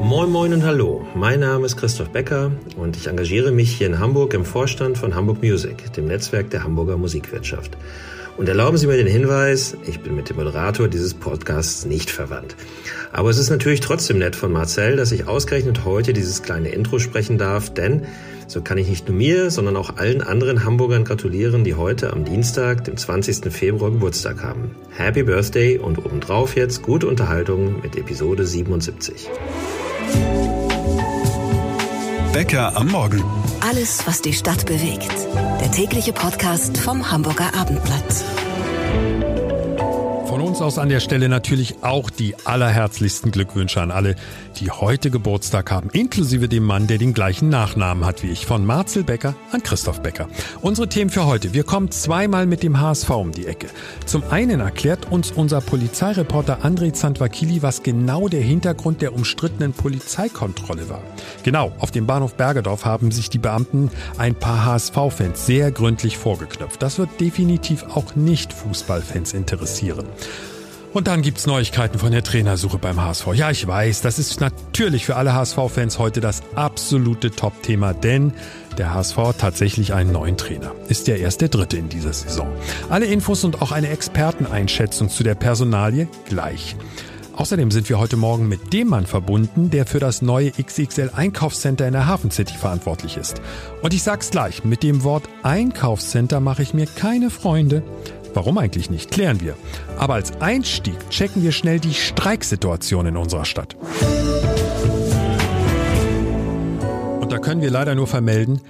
Moin Moin und Hallo, mein Name ist Christoph Becker und ich engagiere mich hier in Hamburg im Vorstand von Hamburg Music, dem Netzwerk der Hamburger Musikwirtschaft. Und erlauben Sie mir den Hinweis, ich bin mit dem Moderator dieses Podcasts nicht verwandt. Aber es ist natürlich trotzdem nett von Marcel, dass ich ausgerechnet heute dieses kleine Intro sprechen darf, denn so kann ich nicht nur mir, sondern auch allen anderen Hamburgern gratulieren, die heute am Dienstag, dem 20. Februar Geburtstag haben. Happy Birthday und obendrauf jetzt gute Unterhaltung mit Episode 77. Bäcker am Morgen. Alles, was die Stadt bewegt. Der tägliche Podcast vom Hamburger Abendblatt. Uns aus an der Stelle natürlich auch die allerherzlichsten Glückwünsche an alle, die heute Geburtstag haben, inklusive dem Mann, der den gleichen Nachnamen hat wie ich, von Marcel Becker an Christoph Becker. Unsere Themen für heute. Wir kommen zweimal mit dem HSV um die Ecke. Zum einen erklärt uns unser Polizeireporter André Zandvakili, was genau der Hintergrund der umstrittenen Polizeikontrolle war. Genau, auf dem Bahnhof Bergedorf haben sich die Beamten ein paar HSV-Fans sehr gründlich vorgeknöpft. Das wird definitiv auch nicht Fußballfans interessieren. Und dann gibt's Neuigkeiten von der Trainersuche beim HSV. Ja, ich weiß, das ist natürlich für alle HSV-Fans heute das absolute Top-Thema, denn der HSV hat tatsächlich einen neuen Trainer. Ist ja erst der dritte in dieser Saison. Alle Infos und auch eine Experteneinschätzung zu der Personalie gleich. Außerdem sind wir heute Morgen mit dem Mann verbunden, der für das neue XXL Einkaufscenter in der Hafen City verantwortlich ist. Und ich sag's gleich, mit dem Wort Einkaufscenter mache ich mir keine Freunde. Warum eigentlich nicht, klären wir. Aber als Einstieg checken wir schnell die Streiksituation in unserer Stadt. Und da können wir leider nur vermelden,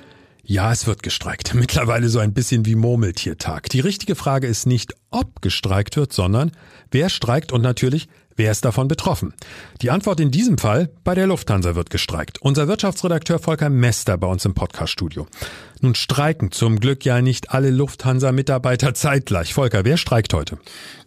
ja, es wird gestreikt. Mittlerweile so ein bisschen wie Murmeltiertag. Die richtige Frage ist nicht, ob gestreikt wird, sondern wer streikt und natürlich, Wer ist davon betroffen? Die Antwort in diesem Fall, bei der Lufthansa wird gestreikt. Unser Wirtschaftsredakteur Volker Mester bei uns im Podcaststudio. Nun streiken zum Glück ja nicht alle Lufthansa-Mitarbeiter zeitgleich. Volker, wer streikt heute?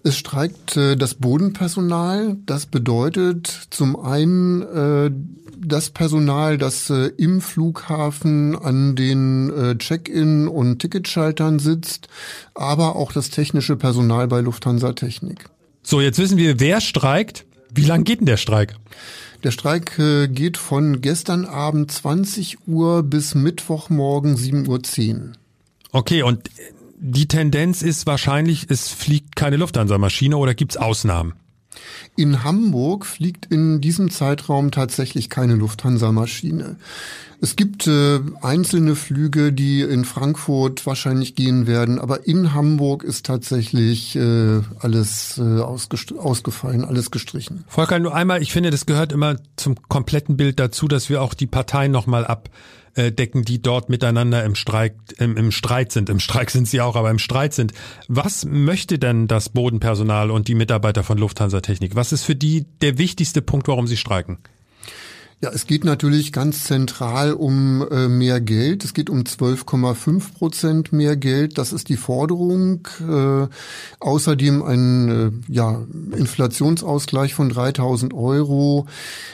Es streikt äh, das Bodenpersonal. Das bedeutet zum einen äh, das Personal, das äh, im Flughafen an den äh, Check-in und Ticketschaltern sitzt, aber auch das technische Personal bei Lufthansa Technik. So, jetzt wissen wir, wer streikt. Wie lang geht denn der Streik? Der Streik äh, geht von gestern Abend 20 Uhr bis Mittwochmorgen 7.10 Uhr. Okay, und die Tendenz ist wahrscheinlich, es fliegt keine Lufthansa-Maschine oder gibt's Ausnahmen? In Hamburg fliegt in diesem Zeitraum tatsächlich keine Lufthansa-Maschine. Es gibt äh, einzelne Flüge, die in Frankfurt wahrscheinlich gehen werden, aber in Hamburg ist tatsächlich äh, alles äh, ausgefallen, alles gestrichen. Volker, nur einmal, ich finde, das gehört immer zum kompletten Bild dazu, dass wir auch die Parteien nochmal abdecken, die dort miteinander im Streik, im, im Streit sind. Im Streik sind sie auch, aber im Streit sind. Was möchte denn das Bodenpersonal und die Mitarbeiter von Lufthansa Technik? Was ist für die der wichtigste Punkt, warum sie streiken? Ja, es geht natürlich ganz zentral um äh, mehr Geld. Es geht um 12,5 Prozent mehr Geld. Das ist die Forderung. Äh, außerdem ein äh, ja, Inflationsausgleich von 3000 Euro.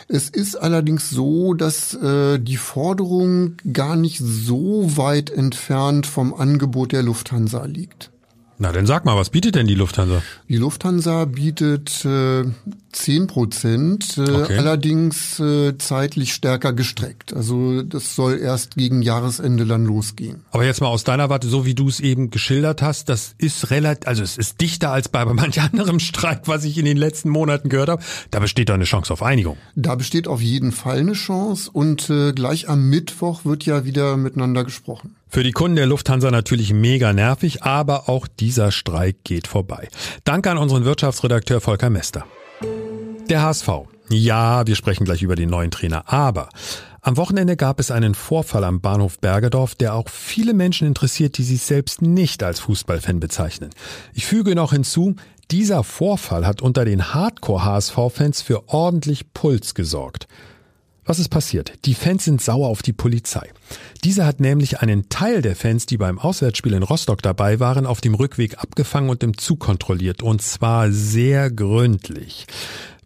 Es ist allerdings so, dass äh, die Forderung gar nicht so weit entfernt vom Angebot der Lufthansa liegt. Na, dann sag mal, was bietet denn die Lufthansa? Die Lufthansa bietet äh, 10 Prozent, äh, okay. allerdings äh, zeitlich stärker gestreckt. Also das soll erst gegen Jahresende dann losgehen. Aber jetzt mal aus deiner Warte, so wie du es eben geschildert hast, das ist relativ, also es ist dichter als bei manch anderem Streik, was ich in den letzten Monaten gehört habe. Da besteht doch eine Chance auf Einigung. Da besteht auf jeden Fall eine Chance und äh, gleich am Mittwoch wird ja wieder miteinander gesprochen. Für die Kunden der Lufthansa natürlich mega nervig, aber auch dieser Streik geht vorbei. Danke an unseren Wirtschaftsredakteur Volker Mester. Der HSV. Ja, wir sprechen gleich über den neuen Trainer, aber am Wochenende gab es einen Vorfall am Bahnhof Bergedorf, der auch viele Menschen interessiert, die sich selbst nicht als Fußballfan bezeichnen. Ich füge noch hinzu, dieser Vorfall hat unter den Hardcore-HSV-Fans für ordentlich Puls gesorgt. Was ist passiert? Die Fans sind sauer auf die Polizei. Diese hat nämlich einen Teil der Fans, die beim Auswärtsspiel in Rostock dabei waren, auf dem Rückweg abgefangen und im Zug kontrolliert. Und zwar sehr gründlich.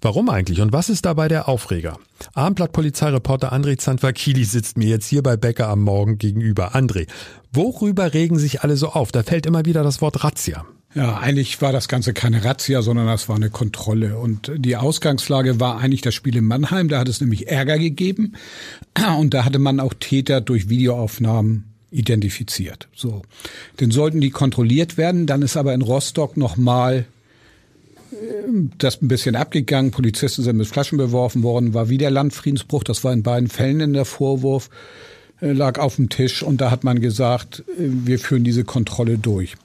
Warum eigentlich und was ist dabei der Aufreger? Abendblatt-Polizeireporter André Zandvakili sitzt mir jetzt hier bei Becker am Morgen gegenüber. André, worüber regen sich alle so auf? Da fällt immer wieder das Wort Razzia. Ja, eigentlich war das Ganze keine Razzia, sondern das war eine Kontrolle. Und die Ausgangslage war eigentlich das Spiel in Mannheim. Da hat es nämlich Ärger gegeben. Und da hatte man auch Täter durch Videoaufnahmen identifiziert. So. Dann sollten die kontrolliert werden. Dann ist aber in Rostock nochmal äh, das ein bisschen abgegangen. Polizisten sind mit Flaschen beworfen worden, war wieder Landfriedensbruch. Das war in beiden Fällen in der Vorwurf, lag auf dem Tisch. Und da hat man gesagt, äh, wir führen diese Kontrolle durch.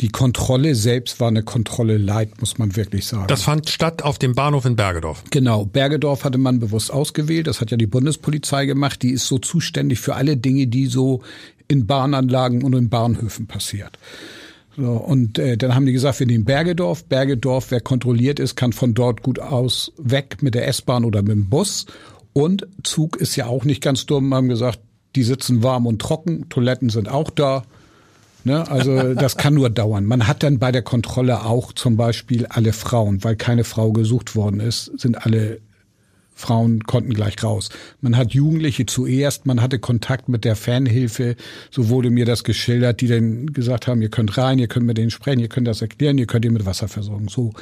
Die Kontrolle selbst war eine Kontrolle leid, muss man wirklich sagen. Das fand statt auf dem Bahnhof in Bergedorf. Genau, Bergedorf hatte man bewusst ausgewählt. Das hat ja die Bundespolizei gemacht. Die ist so zuständig für alle Dinge, die so in Bahnanlagen und in Bahnhöfen passiert. So, und äh, dann haben die gesagt, wir nehmen Bergedorf. Bergedorf, wer kontrolliert ist, kann von dort gut aus weg mit der S-Bahn oder mit dem Bus. Und Zug ist ja auch nicht ganz dumm, haben gesagt, die sitzen warm und trocken, Toiletten sind auch da. Ne? Also das kann nur dauern. Man hat dann bei der Kontrolle auch zum Beispiel alle Frauen, weil keine Frau gesucht worden ist, sind alle Frauen konnten gleich raus. Man hat Jugendliche zuerst, man hatte Kontakt mit der Fanhilfe, so wurde mir das geschildert, die dann gesagt haben, ihr könnt rein, ihr könnt mit denen sprechen, ihr könnt das erklären, ihr könnt ihr mit Wasser versorgen. So,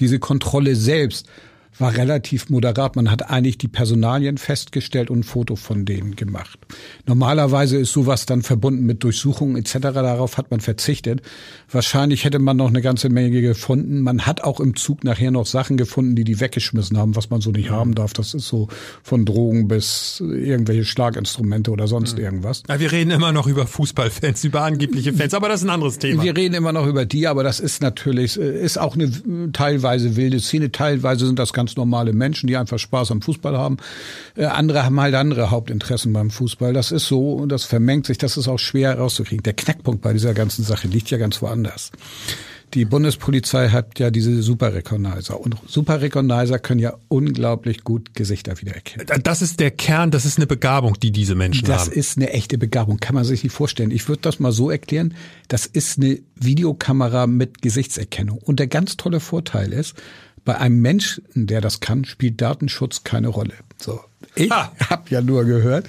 diese Kontrolle selbst war relativ moderat. Man hat eigentlich die Personalien festgestellt und ein Foto von denen gemacht. Normalerweise ist sowas dann verbunden mit Durchsuchungen etc. Darauf hat man verzichtet. Wahrscheinlich hätte man noch eine ganze Menge gefunden. Man hat auch im Zug nachher noch Sachen gefunden, die die weggeschmissen haben, was man so nicht haben darf. Das ist so von Drogen bis irgendwelche Schlaginstrumente oder sonst irgendwas. Ja, wir reden immer noch über Fußballfans, über angebliche Fans, aber das ist ein anderes Thema. Wir reden immer noch über die, aber das ist natürlich, ist auch eine teilweise wilde Szene. Teilweise sind das ganz ganz normale Menschen, die einfach Spaß am Fußball haben. Äh, andere haben halt andere Hauptinteressen beim Fußball. Das ist so und das vermengt sich. Das ist auch schwer herauszukriegen. Der Knackpunkt bei dieser ganzen Sache liegt ja ganz woanders. Die Bundespolizei hat ja diese Super Recognizer und Super Recognizer können ja unglaublich gut Gesichter wiedererkennen. Das ist der Kern, das ist eine Begabung, die diese Menschen das haben. Das ist eine echte Begabung, kann man sich nicht vorstellen. Ich würde das mal so erklären, das ist eine Videokamera mit Gesichtserkennung und der ganz tolle Vorteil ist, bei einem Menschen, der das kann, spielt Datenschutz keine Rolle. So. Ich habe ja nur gehört,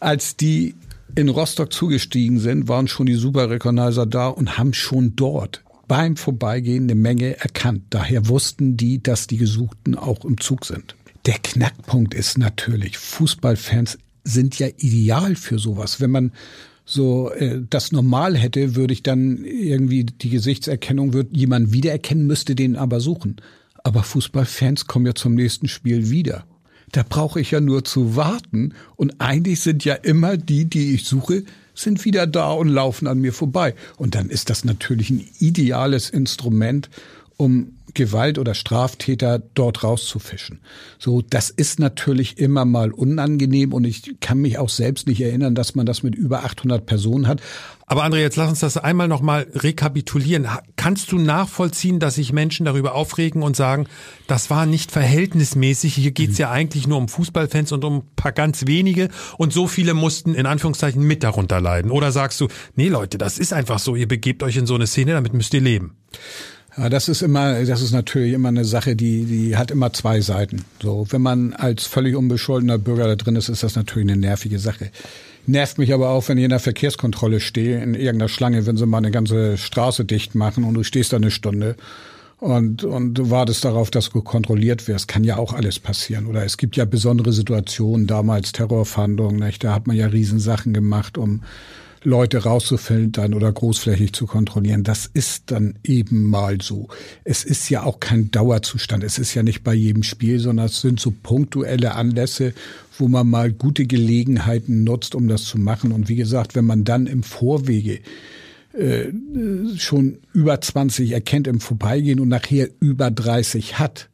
als die in Rostock zugestiegen sind, waren schon die Super Recognizer da und haben schon dort beim Vorbeigehen eine Menge erkannt. Daher wussten die, dass die Gesuchten auch im Zug sind. Der Knackpunkt ist natürlich, Fußballfans sind ja ideal für sowas. Wenn man so äh, das normal hätte, würde ich dann irgendwie die Gesichtserkennung, würde jemand wiedererkennen, müsste den aber suchen. Aber Fußballfans kommen ja zum nächsten Spiel wieder. Da brauche ich ja nur zu warten und eigentlich sind ja immer die, die ich suche, sind wieder da und laufen an mir vorbei. Und dann ist das natürlich ein ideales Instrument, um Gewalt oder Straftäter dort rauszufischen. So, das ist natürlich immer mal unangenehm und ich kann mich auch selbst nicht erinnern, dass man das mit über 800 Personen hat. Aber André, jetzt lass uns das einmal nochmal rekapitulieren. Kannst du nachvollziehen, dass sich Menschen darüber aufregen und sagen, das war nicht verhältnismäßig, hier geht's mhm. ja eigentlich nur um Fußballfans und um ein paar ganz wenige und so viele mussten in Anführungszeichen mit darunter leiden? Oder sagst du, nee Leute, das ist einfach so, ihr begebt euch in so eine Szene, damit müsst ihr leben? Ja, das ist immer, das ist natürlich immer eine Sache, die, die hat immer zwei Seiten. So, wenn man als völlig unbescholtener Bürger da drin ist, ist das natürlich eine nervige Sache. Nervt mich aber auch, wenn ich in der Verkehrskontrolle stehe, in irgendeiner Schlange, wenn sie mal eine ganze Straße dicht machen und du stehst da eine Stunde und, und du wartest darauf, dass du kontrolliert wirst. Kann ja auch alles passieren. Oder es gibt ja besondere Situationen, damals Terrorfahndungen, nicht? da hat man ja Riesensachen gemacht, um Leute rauszufiltern oder großflächig zu kontrollieren. Das ist dann eben mal so. Es ist ja auch kein Dauerzustand. Es ist ja nicht bei jedem Spiel, sondern es sind so punktuelle Anlässe, wo man mal gute Gelegenheiten nutzt, um das zu machen. Und wie gesagt, wenn man dann im Vorwege äh, schon über 20 erkennt im Vorbeigehen und nachher über 30 hat,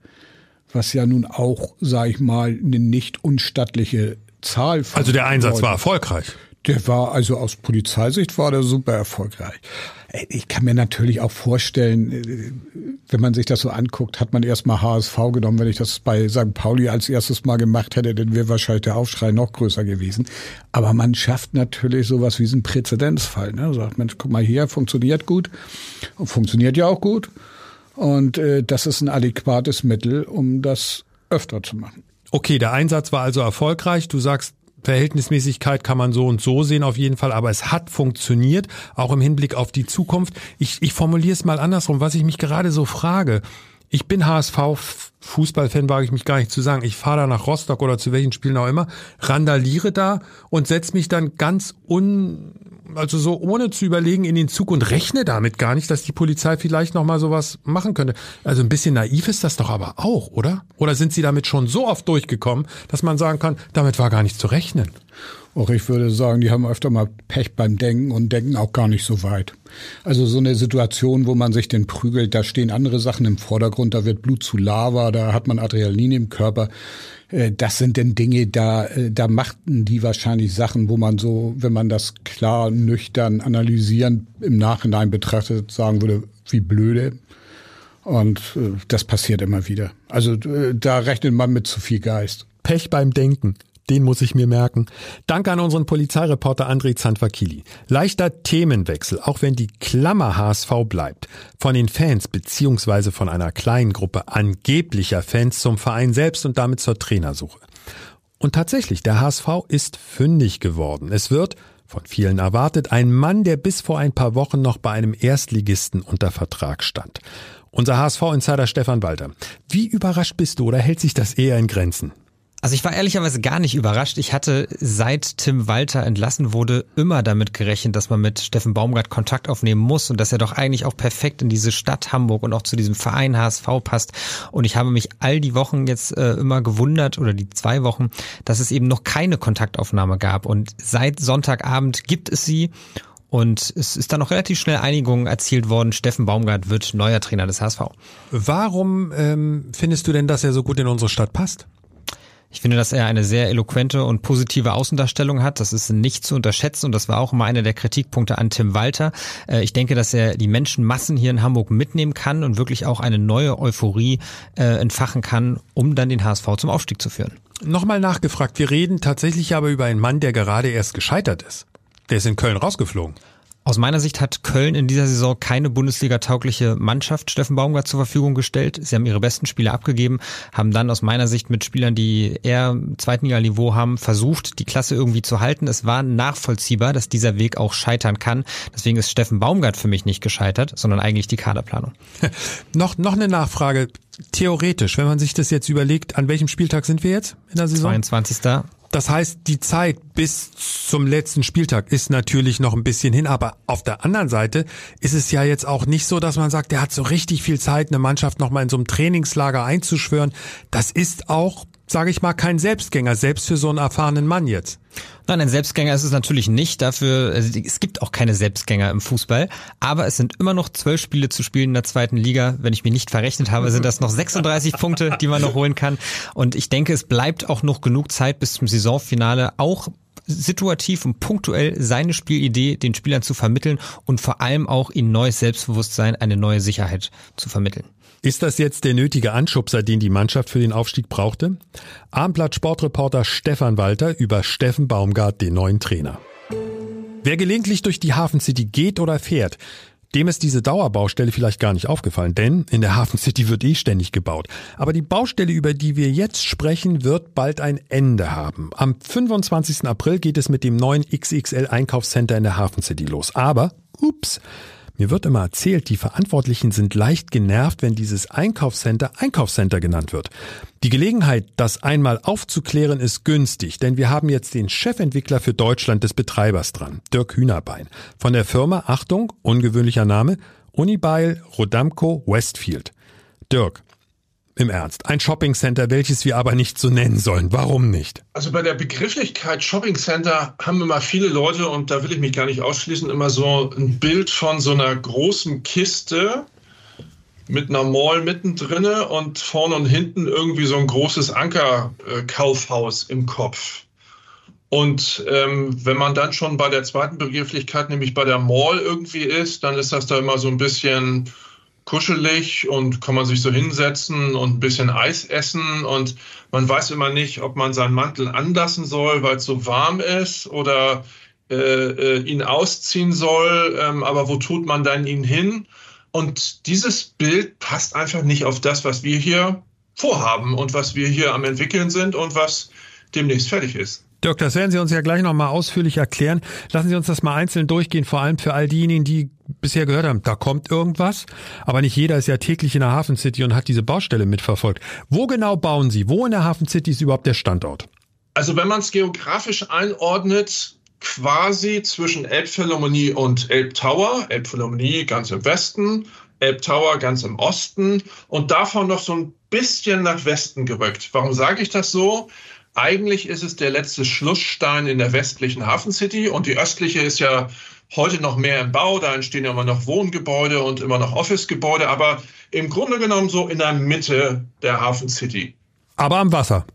was ja nun auch, sage ich mal, eine nicht unstattliche Zahl. Von also der Einsatz Leuten. war erfolgreich. Der war also aus Polizeisicht war der super erfolgreich. Ich kann mir natürlich auch vorstellen, äh, wenn man sich das so anguckt, hat man erstmal HSV genommen. Wenn ich das bei St. Pauli als erstes Mal gemacht hätte, dann wäre wahrscheinlich der Aufschrei noch größer gewesen. Aber man schafft natürlich sowas wie einen Präzedenzfall. Ne? Sagt, Mensch, guck mal hier, funktioniert gut. Und funktioniert ja auch gut. Und äh, das ist ein adäquates Mittel, um das öfter zu machen. Okay, der Einsatz war also erfolgreich. Du sagst, Verhältnismäßigkeit kann man so und so sehen auf jeden Fall, aber es hat funktioniert, auch im Hinblick auf die Zukunft. Ich, ich formuliere es mal andersrum, was ich mich gerade so frage. Ich bin HSV Fußballfan, wage ich mich gar nicht zu sagen. Ich fahre da nach Rostock oder zu welchen Spielen auch immer, randaliere da und setze mich dann ganz un also so ohne zu überlegen in den Zug und rechne damit gar nicht, dass die Polizei vielleicht noch mal sowas machen könnte. Also ein bisschen naiv ist das doch aber auch, oder? Oder sind Sie damit schon so oft durchgekommen, dass man sagen kann, damit war gar nicht zu rechnen? Auch ich würde sagen, die haben öfter mal Pech beim Denken und denken auch gar nicht so weit. Also so eine Situation, wo man sich den prügelt, da stehen andere Sachen im Vordergrund, da wird Blut zu Lava, da hat man Adrenalin im Körper. Äh, das sind denn Dinge, da, äh, da machten die wahrscheinlich Sachen, wo man so, wenn man das klar, nüchtern analysieren im Nachhinein betrachtet, sagen würde, wie blöde. Und äh, das passiert immer wieder. Also da rechnet man mit zu viel Geist. Pech beim Denken. Den muss ich mir merken. Danke an unseren Polizeireporter André Zandvakili. Leichter Themenwechsel, auch wenn die Klammer HSV bleibt. Von den Fans beziehungsweise von einer kleinen Gruppe angeblicher Fans zum Verein selbst und damit zur Trainersuche. Und tatsächlich, der HSV ist fündig geworden. Es wird, von vielen erwartet, ein Mann, der bis vor ein paar Wochen noch bei einem Erstligisten unter Vertrag stand. Unser HSV-Insider Stefan Walter. Wie überrascht bist du oder hält sich das eher in Grenzen? Also ich war ehrlicherweise gar nicht überrascht. Ich hatte seit Tim Walter entlassen wurde immer damit gerechnet, dass man mit Steffen Baumgart Kontakt aufnehmen muss und dass er doch eigentlich auch perfekt in diese Stadt Hamburg und auch zu diesem Verein HSV passt. Und ich habe mich all die Wochen jetzt äh, immer gewundert oder die zwei Wochen, dass es eben noch keine Kontaktaufnahme gab. Und seit Sonntagabend gibt es sie. Und es ist dann noch relativ schnell Einigung erzielt worden. Steffen Baumgart wird neuer Trainer des HSV. Warum ähm, findest du denn, dass er so gut in unsere Stadt passt? Ich finde, dass er eine sehr eloquente und positive Außendarstellung hat. Das ist nicht zu unterschätzen und das war auch immer einer der Kritikpunkte an Tim Walter. Äh, ich denke, dass er die Menschenmassen hier in Hamburg mitnehmen kann und wirklich auch eine neue Euphorie äh, entfachen kann, um dann den HSV zum Aufstieg zu führen. Nochmal nachgefragt, wir reden tatsächlich aber über einen Mann, der gerade erst gescheitert ist. Der ist in Köln rausgeflogen. Aus meiner Sicht hat Köln in dieser Saison keine Bundesliga-taugliche Mannschaft Steffen Baumgart zur Verfügung gestellt. Sie haben ihre besten Spieler abgegeben, haben dann aus meiner Sicht mit Spielern, die eher Zweitliga-Niveau haben, versucht, die Klasse irgendwie zu halten. Es war nachvollziehbar, dass dieser Weg auch scheitern kann. Deswegen ist Steffen Baumgart für mich nicht gescheitert, sondern eigentlich die Kaderplanung. noch, noch eine Nachfrage. Theoretisch, wenn man sich das jetzt überlegt, an welchem Spieltag sind wir jetzt in der Saison? 22. Das heißt, die Zeit bis zum letzten Spieltag ist natürlich noch ein bisschen hin, aber auf der anderen Seite ist es ja jetzt auch nicht so, dass man sagt, der hat so richtig viel Zeit, eine Mannschaft nochmal in so einem Trainingslager einzuschwören. Das ist auch sage ich mal, kein Selbstgänger, selbst für so einen erfahrenen Mann jetzt. Nein, ein Selbstgänger ist es natürlich nicht. Dafür, also es gibt auch keine Selbstgänger im Fußball. Aber es sind immer noch zwölf Spiele zu spielen in der zweiten Liga. Wenn ich mir nicht verrechnet habe, sind das noch 36 Punkte, die man noch holen kann. Und ich denke, es bleibt auch noch genug Zeit bis zum Saisonfinale, auch situativ und punktuell seine Spielidee den Spielern zu vermitteln und vor allem auch ihnen neues Selbstbewusstsein, eine neue Sicherheit zu vermitteln. Ist das jetzt der nötige Anschubser, den die Mannschaft für den Aufstieg brauchte? Abendblatt Sportreporter Stefan Walter über Steffen Baumgart, den neuen Trainer. Wer gelegentlich durch die Hafen City geht oder fährt, dem ist diese Dauerbaustelle vielleicht gar nicht aufgefallen, denn in der Hafen City wird eh ständig gebaut. Aber die Baustelle, über die wir jetzt sprechen, wird bald ein Ende haben. Am 25. April geht es mit dem neuen XXL Einkaufscenter in der Hafen City los. Aber, ups, mir wird immer erzählt, die Verantwortlichen sind leicht genervt, wenn dieses Einkaufscenter Einkaufscenter genannt wird. Die Gelegenheit, das einmal aufzuklären, ist günstig, denn wir haben jetzt den Chefentwickler für Deutschland des Betreibers dran, Dirk Hühnerbein. Von der Firma, Achtung, ungewöhnlicher Name, Unibail Rodamco Westfield. Dirk, im Ernst, ein Shoppingcenter, welches wir aber nicht so nennen sollen. Warum nicht? Also bei der Begrifflichkeit Shoppingcenter haben immer viele Leute, und da will ich mich gar nicht ausschließen, immer so ein Bild von so einer großen Kiste mit einer Mall mittendrin und vorne und hinten irgendwie so ein großes Ankerkaufhaus im Kopf. Und ähm, wenn man dann schon bei der zweiten Begrifflichkeit, nämlich bei der Mall irgendwie ist, dann ist das da immer so ein bisschen kuschelig und kann man sich so hinsetzen und ein bisschen Eis essen und man weiß immer nicht, ob man seinen Mantel anlassen soll, weil es so warm ist oder äh, äh, ihn ausziehen soll, ähm, aber wo tut man dann ihn hin? Und dieses Bild passt einfach nicht auf das, was wir hier vorhaben und was wir hier am entwickeln sind und was demnächst fertig ist. Dirk, das werden Sie uns ja gleich nochmal ausführlich erklären. Lassen Sie uns das mal einzeln durchgehen, vor allem für all diejenigen, die bisher gehört haben, da kommt irgendwas. Aber nicht jeder ist ja täglich in der Hafen City und hat diese Baustelle mitverfolgt. Wo genau bauen Sie? Wo in der Hafen City ist überhaupt der Standort? Also wenn man es geografisch einordnet, quasi zwischen Elbphilharmonie und Elbtower. Elbphilharmonie ganz im Westen, Elbtower ganz im Osten und davon noch so ein bisschen nach Westen gerückt. Warum sage ich das so? Eigentlich ist es der letzte Schlussstein in der westlichen Hafen City und die östliche ist ja heute noch mehr im Bau. Da entstehen ja immer noch Wohngebäude und immer noch Officegebäude, aber im Grunde genommen so in der Mitte der Hafen City. Aber am Wasser.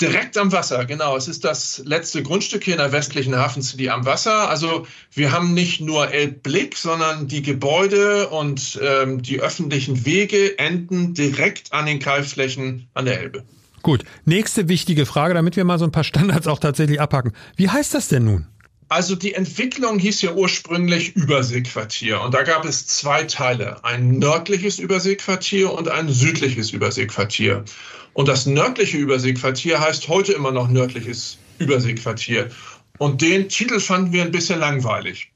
Direkt am Wasser, genau. Es ist das letzte Grundstück hier in der westlichen Hafen City am Wasser. Also wir haben nicht nur Elbblick, sondern die Gebäude und ähm, die öffentlichen Wege enden direkt an den Kaltflächen an der Elbe. Gut, nächste wichtige Frage, damit wir mal so ein paar Standards auch tatsächlich abhacken. Wie heißt das denn nun? Also die Entwicklung hieß ja ursprünglich Überseequartier und da gab es zwei Teile, ein nördliches Überseequartier und ein südliches Überseequartier. Und das nördliche Überseequartier heißt heute immer noch nördliches Überseequartier. Und den Titel fanden wir ein bisschen langweilig.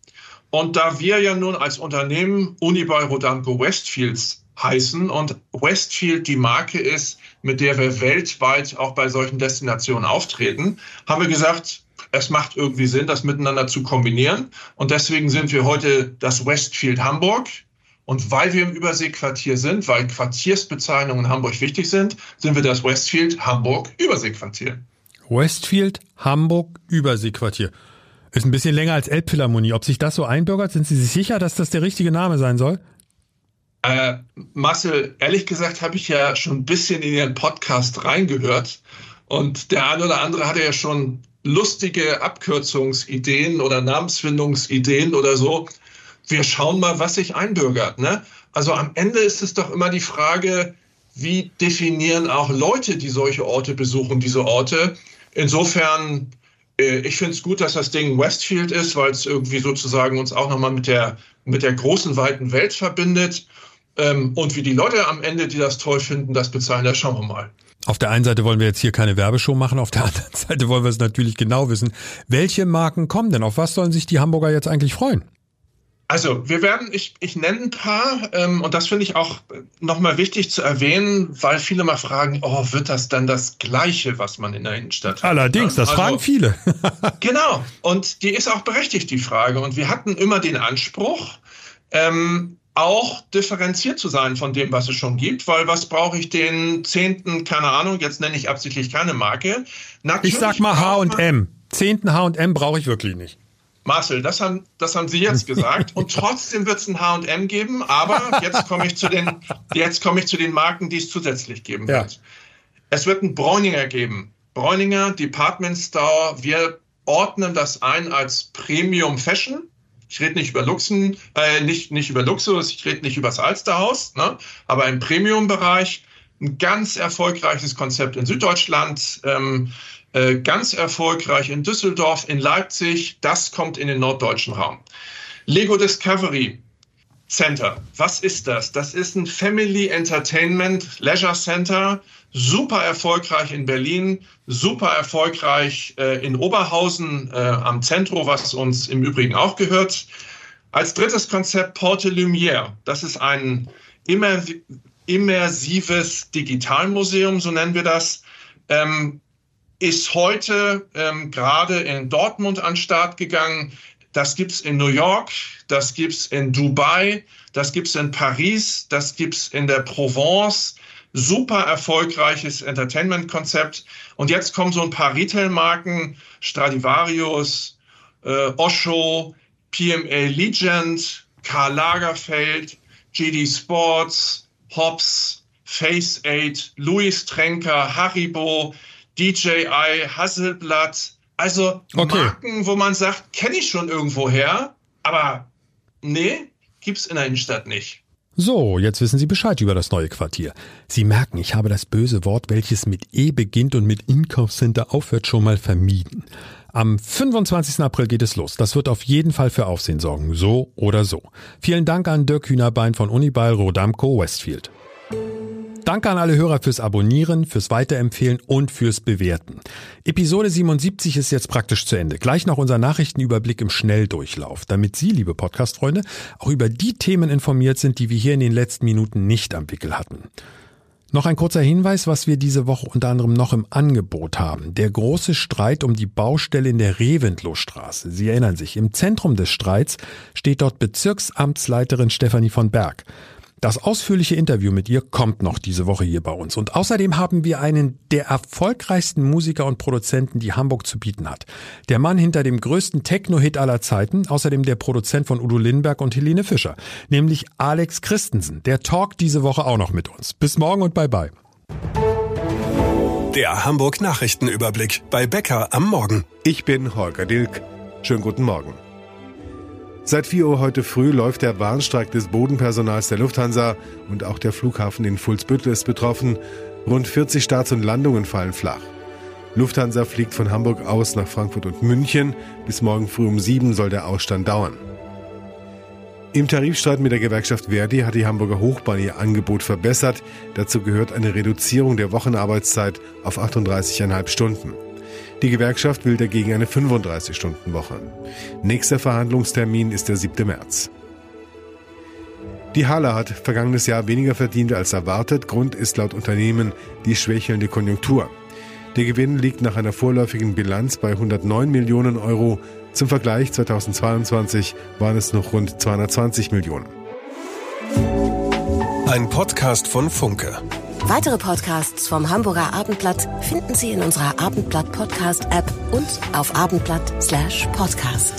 Und da wir ja nun als Unternehmen Unibail Rodamco Westfields heißen und Westfield die Marke ist, mit der wir weltweit auch bei solchen Destinationen auftreten, haben wir gesagt, es macht irgendwie Sinn, das miteinander zu kombinieren. Und deswegen sind wir heute das Westfield Hamburg. Und weil wir im Überseequartier sind, weil Quartiersbezeichnungen in Hamburg wichtig sind, sind wir das Westfield Hamburg Überseequartier. Westfield Hamburg Überseequartier. Ist ein bisschen länger als Elbphilharmonie. Ob sich das so einbürgert, sind Sie sich sicher, dass das der richtige Name sein soll? Äh, Marcel, ehrlich gesagt habe ich ja schon ein bisschen in Ihren Podcast reingehört. Und der eine oder andere hatte ja schon lustige Abkürzungsideen oder Namensfindungsideen oder so wir schauen mal, was sich einbürgert. Ne? Also am Ende ist es doch immer die Frage, wie definieren auch Leute, die solche Orte besuchen, diese Orte. Insofern, äh, ich finde es gut, dass das Ding Westfield ist, weil es irgendwie sozusagen uns auch nochmal mit der, mit der großen, weiten Welt verbindet. Ähm, und wie die Leute am Ende, die das toll finden, das bezahlen, das schauen wir mal. Auf der einen Seite wollen wir jetzt hier keine Werbeshow machen, auf der anderen Seite wollen wir es natürlich genau wissen. Welche Marken kommen denn? Auf was sollen sich die Hamburger jetzt eigentlich freuen? Also wir werden, ich, ich nenne ein paar ähm, und das finde ich auch nochmal wichtig zu erwähnen, weil viele mal fragen, oh, wird das dann das Gleiche, was man in der Innenstadt hat? Allerdings, das also, fragen viele. genau, und die ist auch berechtigt, die Frage. Und wir hatten immer den Anspruch, ähm, auch differenziert zu sein von dem, was es schon gibt, weil was brauche ich den zehnten, keine Ahnung, jetzt nenne ich absichtlich keine Marke. Natürlich ich sag mal H&M. Zehnten H&M brauche ich wirklich nicht. Marcel, das haben, das haben Sie jetzt gesagt. Und trotzdem wird es ein H&M geben. Aber jetzt komme ich zu den, jetzt komme ich zu den Marken, die es zusätzlich geben ja. wird. Es wird ein Bräuninger geben. Bräuninger Department Store. Wir ordnen das ein als Premium Fashion. Ich rede nicht über Luxen, äh, nicht, nicht über Luxus, ich rede nicht über das Alsterhaus, ne? aber im Premium-Bereich ein ganz erfolgreiches Konzept in Süddeutschland. Ähm, äh, ganz erfolgreich in Düsseldorf, in Leipzig. Das kommt in den norddeutschen Raum. Lego Discovery Center. Was ist das? Das ist ein Family Entertainment Leisure Center. Super erfolgreich in Berlin, super erfolgreich äh, in Oberhausen äh, am Zentro, was uns im Übrigen auch gehört. Als drittes Konzept Porte Lumière. Das ist ein immersives Digitalmuseum, so nennen wir das. Ähm, ist heute ähm, gerade in Dortmund an den Start gegangen. Das gibt's in New York, das gibt's in Dubai, das gibt's in Paris, das gibt's in der Provence. Super erfolgreiches Entertainment-Konzept. Und jetzt kommen so ein paar Retail-Marken, Stradivarius, äh, Osho, PMA Legend, Karl Lagerfeld, GD Sports, Hobbs, Face Aid, Louis Trenker, Haribo, DJI, Hasselblatt. Also okay. Marken, wo man sagt, kenne ich schon irgendwo her, aber nee, gibt's in der Innenstadt nicht. So, jetzt wissen Sie Bescheid über das neue Quartier. Sie merken, ich habe das böse Wort, welches mit E beginnt und mit Inkaufscenter aufhört, schon mal vermieden. Am 25. April geht es los. Das wird auf jeden Fall für Aufsehen sorgen, so oder so. Vielen Dank an Dirk Hühnerbein von Unibail Rodamco Westfield. Danke an alle Hörer fürs Abonnieren, fürs Weiterempfehlen und fürs Bewerten. Episode 77 ist jetzt praktisch zu Ende. Gleich noch unser Nachrichtenüberblick im Schnelldurchlauf, damit Sie, liebe Podcast-Freunde, auch über die Themen informiert sind, die wir hier in den letzten Minuten nicht am Wickel hatten. Noch ein kurzer Hinweis, was wir diese Woche unter anderem noch im Angebot haben. Der große Streit um die Baustelle in der Reventlow-Straße. Sie erinnern sich, im Zentrum des Streits steht dort Bezirksamtsleiterin Stefanie von Berg. Das ausführliche Interview mit ihr kommt noch diese Woche hier bei uns. Und außerdem haben wir einen der erfolgreichsten Musiker und Produzenten, die Hamburg zu bieten hat. Der Mann hinter dem größten Techno-Hit aller Zeiten, außerdem der Produzent von Udo Lindenberg und Helene Fischer, nämlich Alex Christensen. Der talkt diese Woche auch noch mit uns. Bis morgen und bye bye. Der Hamburg Nachrichtenüberblick bei Bäcker am Morgen. Ich bin Holger Dilk. Schönen guten Morgen. Seit 4 Uhr heute früh läuft der Warnstreik des Bodenpersonals der Lufthansa und auch der Flughafen in Fuhlsbüttel ist betroffen. Rund 40 Starts und Landungen fallen flach. Lufthansa fliegt von Hamburg aus nach Frankfurt und München. Bis morgen früh um 7 soll der Ausstand dauern. Im Tarifstreit mit der Gewerkschaft Verdi hat die Hamburger Hochbahn ihr Angebot verbessert. Dazu gehört eine Reduzierung der Wochenarbeitszeit auf 38,5 Stunden. Die Gewerkschaft will dagegen eine 35-Stunden-Woche. Nächster Verhandlungstermin ist der 7. März. Die Hala hat vergangenes Jahr weniger verdient als erwartet. Grund ist laut Unternehmen die schwächelnde Konjunktur. Der Gewinn liegt nach einer vorläufigen Bilanz bei 109 Millionen Euro. Zum Vergleich 2022 waren es noch rund 220 Millionen. Ein Podcast von Funke. Weitere Podcasts vom Hamburger Abendblatt finden Sie in unserer Abendblatt Podcast App und auf abendblatt/podcast.